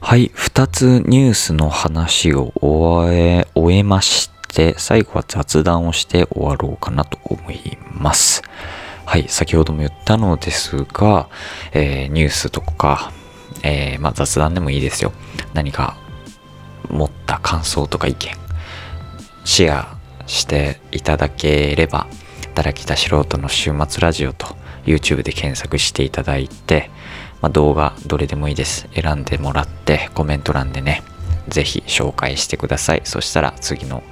はい、2つニュースの話を終え、終えまして、最後は雑談をして終わろうかなと思います。はい、先ほども言ったのですが、えーニュースとか、えーまあ、雑談でもいいですよ。何か持った感想とか意見、シェアしていただければ、働きた素人の週末ラジオと YouTube で検索していただいて、まあ、動画どれでもいいです。選んでもらってコメント欄でね、ぜひ紹介してください。そしたら次の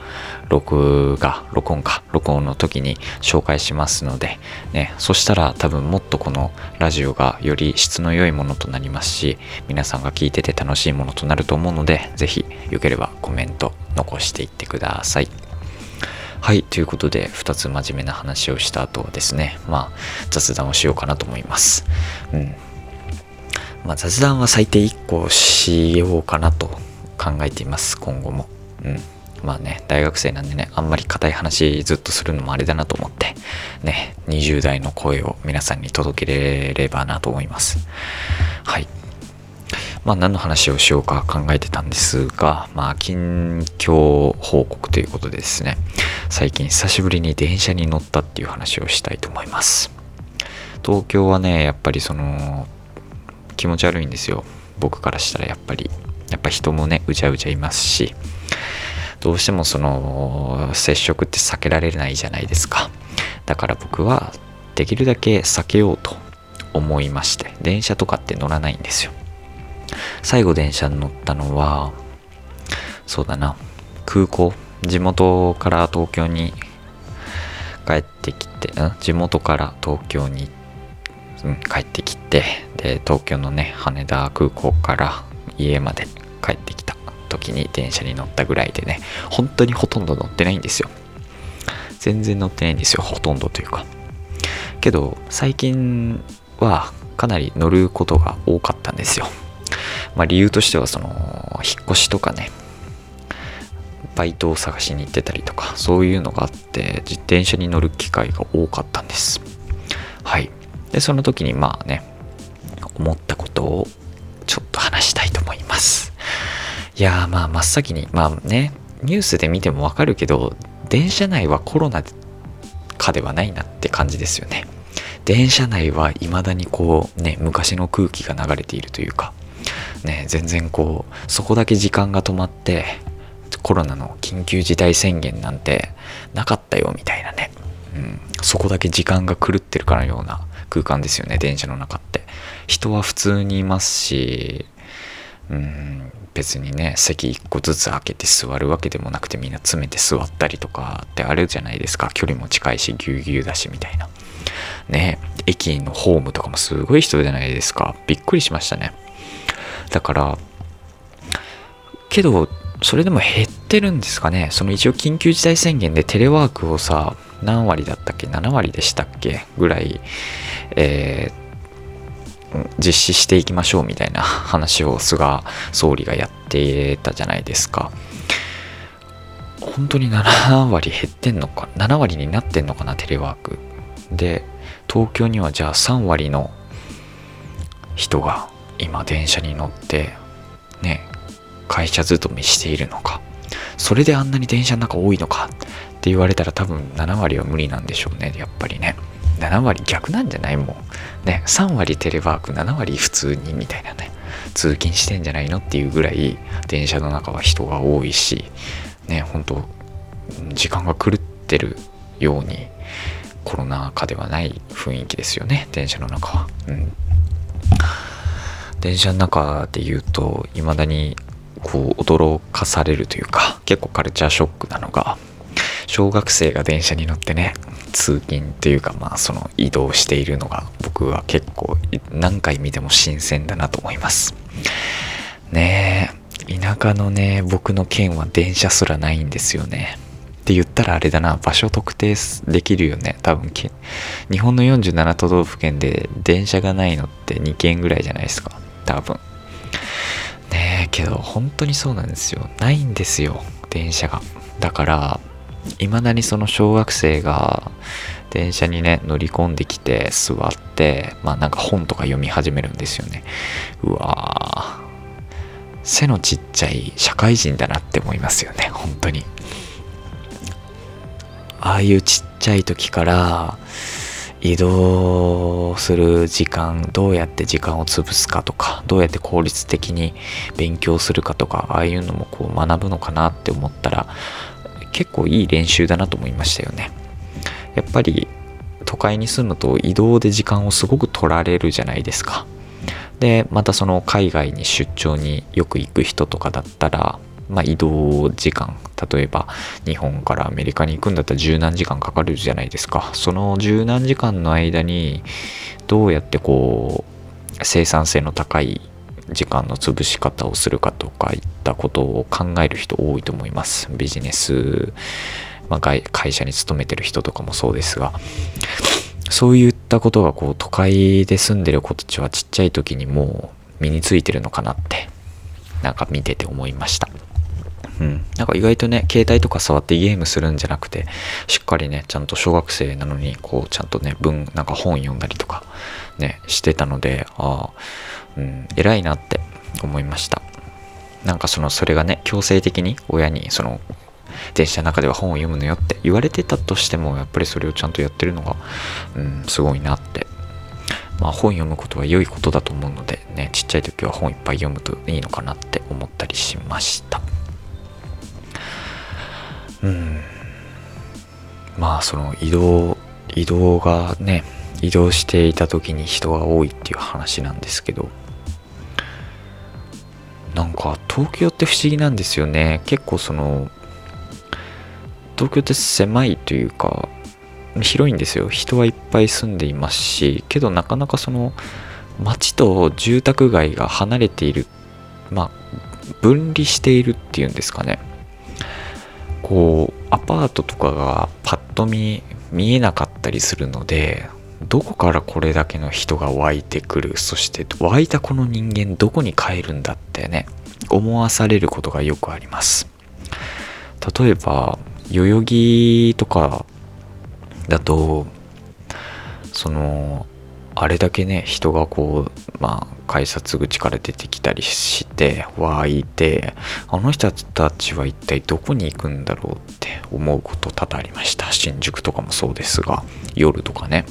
録画、録音か、録音の時に紹介しますので、ね、そしたら多分もっとこのラジオがより質の良いものとなりますし、皆さんが聞いてて楽しいものとなると思うので、ぜひよければコメント残していってください。はい、ということで、2つ真面目な話をした後ですね、まあ、雑談をしようかなと思います。うん。まあ、雑談は最低1個しようかなと考えています、今後も。うん。まあね、大学生なんでね、あんまり硬い話ずっとするのもあれだなと思って、ね、20代の声を皆さんに届けれればなと思います。はい。まあ何の話をしようか考えてたんですが、まあ近況報告ということでですね、最近久しぶりに電車に乗ったっていう話をしたいと思います。東京はね、やっぱりその、気持ち悪いんですよ。僕からしたらやっぱり。やっぱ人もね、うじゃうじゃいますし、どうしてもその、接触って避けられないじゃないですか。だから僕は、できるだけ避けようと思いまして、電車とかって乗らないんですよ。最後電車に乗ったのは、そうだな、空港、地元から東京に帰ってきて、地元から東京に、うん、帰ってきて、で、東京のね、羽田空港から家まで帰ってきた時に電車に乗ったぐらいでね、本当にほとんど乗ってないんですよ。全然乗ってないんですよ、ほとんどというか。けど、最近はかなり乗ることが多かったんですよ。まあ理由としてはその引っ越しとかねバイトを探しに行ってたりとかそういうのがあって自転車に乗る機会が多かったんです。はい。でその時にまあね思ったことをちょっと話したいと思います。いやーまあ真っ先にまあねニュースで見てもわかるけど電車内はコロナ禍ではないなって感じですよね。電車内は未だにこうね昔の空気が流れているというかね、全然こうそこだけ時間が止まってコロナの緊急事態宣言なんてなかったよみたいなね、うん、そこだけ時間が狂ってるかのような空間ですよね電車の中って。人は普通にいますし、うん、別にね席1個ずつ開けて座るわけでもなくてみんな詰めて座ったりとかってあるじゃないですか。距離も近いしぎゅうぎゅうだしみたいな。ね。駅のホームとかもすごい人じゃないですか。びっくりしましたね。だから、けど、それでも減ってるんですかね？その一応緊急事態宣言でテレワークをさ、何割だったっけ ?7 割でしたっけ？ぐらい、えー実施していきましょうみたいな 話を菅総理がやってたじゃないですか。本当に7割減ってんのか、7割になってんのかな、テレワーク。で、東京にはじゃあ3割の人が今電車に乗ってね会社勤めしているのか。それであんなに電車の中多いのか。って言われたら多分7割は無理なんでしょうね。やっぱりね。7割逆なんじゃないもんね。3割テレワーク7割普通にみたいなね。通勤してんじゃないのっていうぐらい電車の中は人が多いしね。本当時間が狂ってるようにコロナ禍ではない雰囲気ですよね。電車の中は。うん。電車の中で言うと未だにこう驚かされるというか結構カルチャーショックなのが小学生が電車に乗ってね通勤というかまあその移動しているのが僕は結構何回見ても新鮮だなと思います。ねえ田舎のね僕の県は電車すらないんですよね。って言ったらあれだな場所特定できるよね多分。日本の47都道府県で電車がないのって2県ぐらいじゃないですか多分。けど本当にそうなんですよ。ないんですよ。電車が。だからいまだにその小学生が電車にね乗り込んできて座ってまあなんか本とか読み始めるんですよね。うわー。背のちっちゃい社会人だなって思いますよね。本当に。ああいうちっちゃい時から移動する時間どうやって時間を潰すかとかどうやって効率的に勉強するかとかああいうのもこう学ぶのかなって思ったら結構いい練習だなと思いましたよね。やっぱり都会に住むと移動で時間をすごく取られるじゃないですか。でまたその海外に出張によく行く人とかだったらまあ、移動時間例えば日本からアメリカに行くんだったら十何時間かかるじゃないですか。その十何時間の間にどうやってこう生産性の高い時間の潰し方をするかとかいったことを考える人多いと思います。ビジネス、まあ、会社に勤めてる人とかもそうですが。そういったことがこう都会で住んでる子たちはちっちゃい時にもう身についてるのかなってなんか見てて思いました。うん、なんか意外とね携帯とか触ってゲームするんじゃなくてしっかりねちゃんと小学生なのにこうちゃんとね文なんか本読んだりとかねしてたのでああうん偉いなって思いました。なんかそのそれがね強制的に親にその電車の中では本を読むのよって言われてたとしてもやっぱりそれをちゃんとやってるのが、うん、すごいなって。まあ本読むことは良いことだと思うのでねちっちゃい時は本いっぱい読むといいのかなって思ったりしました。うん。まあその移動移動がね移動していた時に人が多いっていう話なんですけど。なんか東京って不思議なんですよね。結構その東京って狭いというか広いんですよ。人はいっぱい住んでいますしけどなかなかその街と住宅街が離れているまあ分離しているっていうんですかね。こうアパートとかがパッと見見えなかったりするのでどこからこれだけの人が湧いてくるそして湧いたこの人間どこに帰るんだってね思わされることがよくあります。例えば代々木とかだとそのあれだけね人がこうまあ改札口から出てきたりして湧いてあの人たちは一体どこに行くんだろうって思うこと多々ありました。新宿とかもそうですが夜とかね。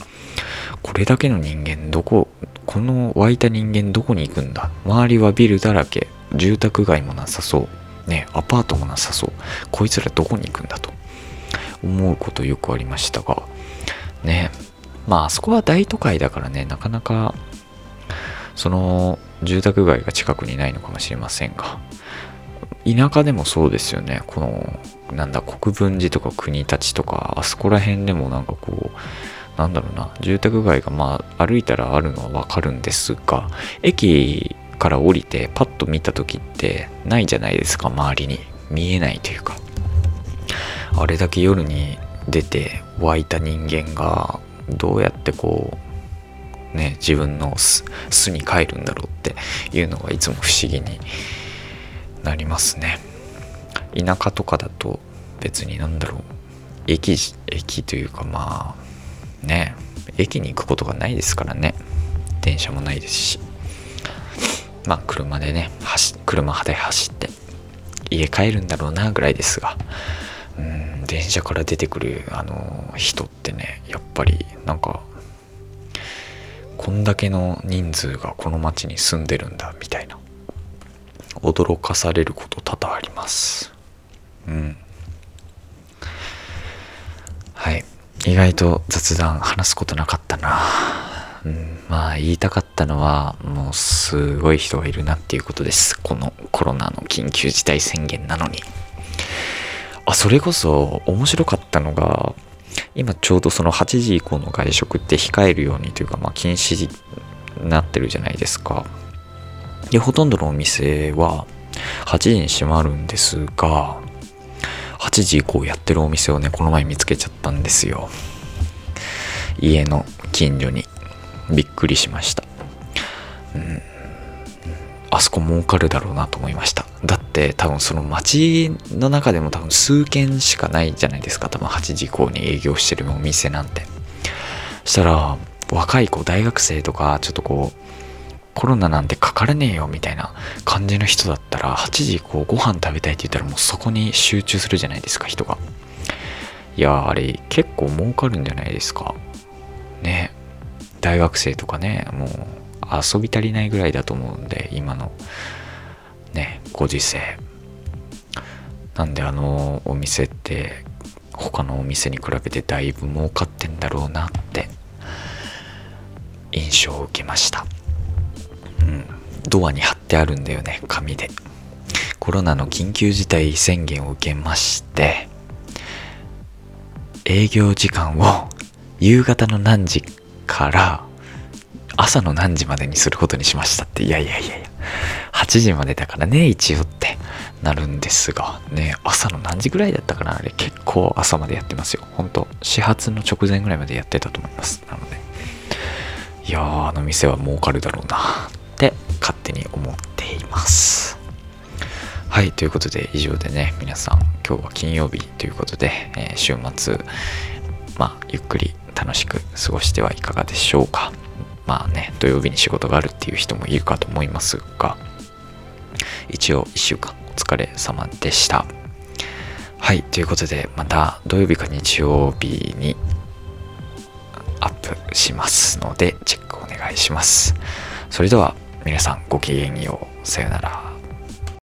これだけの人間どここの湧いた人間どこに行くんだ？周りはビルだらけ。住宅街もなさそう。ねアパートもなさそう。こいつらどこに行くんだと思うことよくありましたがね。まああそこは大都会だからねなかなかその住宅街が近くにないのかもしれませんが田舎でもそうですよね。このなんだ国分寺とか国立とかあそこら辺でもなんかこうなんだろうな住宅街がまあ歩いたらあるのはわかるんですが駅から降りてパッと見た時ってないじゃないですか周りに。見えないというか。あれだけ夜に出て湧いた人間がどうやってこうね自分の巣に帰るんだろうっていうのがいつも不思議になりますね。田舎とかだと別になんだろう駅駅というかまあね駅に行くことがないですからね。電車もないですし。まあ車でね車で走って家帰るんだろうなぐらいですが。電車から出てくるあの人ってねやっぱりなんかこんだけの人数がこの町に住んでるんだみたいな。驚かされること多々あります。うん。はい。意外と雑談話すことなかったな。うん、まあ言いたかったのはもうすごい人がいるなっていうことです。このコロナの緊急事態宣言なのに。あそれこそ面白かったのが今ちょうどその8時以降の外食って控えるようにというかまあ禁止になってるじゃないですか。でほとんどのお店は8時に閉まるんですが8時以降やってるお店をねこの前見つけちゃったんですよ。家の近所に。びっくりしました。うん。そこ儲かるだろうなと思いました。だって多分その街の中でも多分数軒しかないじゃないですか。多分8時以降に営業してるお店なんて。そしたら若い子大学生とかちょっとこうコロナなんてかからねえよみたいな感じの人だったら8時こうご飯食べたいって言ったらもうそこに集中するじゃないですか人が。いやあれ結構儲かるんじゃないですか。ね。大学生とかねもう遊び足りないぐらいだと思うんで今の。ねご時世。なんであのお店って他のお店に比べてだいぶ儲かってんだろうなって印象を受けました。うん。ドアに貼ってあるんだよね紙で。コロナの緊急事態宣言を受けまして営業時間を夕方の何時から朝の何時までにすることにしましたって。いやいやいやいや。8時までだからね一応って。なるんですがね朝の何時ぐらいだったかな。あれ結構朝までやってますよ。ほんと始発の直前ぐらいまでやってたと思います。なので。いやーあの店は儲かるだろうなって勝手に思っています。はいということで以上でね皆さん今日は金曜日ということで、えー、週末まあゆっくり楽しく過ごしてはいかがでしょうか。まあね土曜日に仕事があるっていう人もいるかと思いますが一応1週間お疲れ様でした。はいということでまた土曜日か日曜日にアップしますのでチェックお願いします。それでは皆さんごきげんよう。さよなら。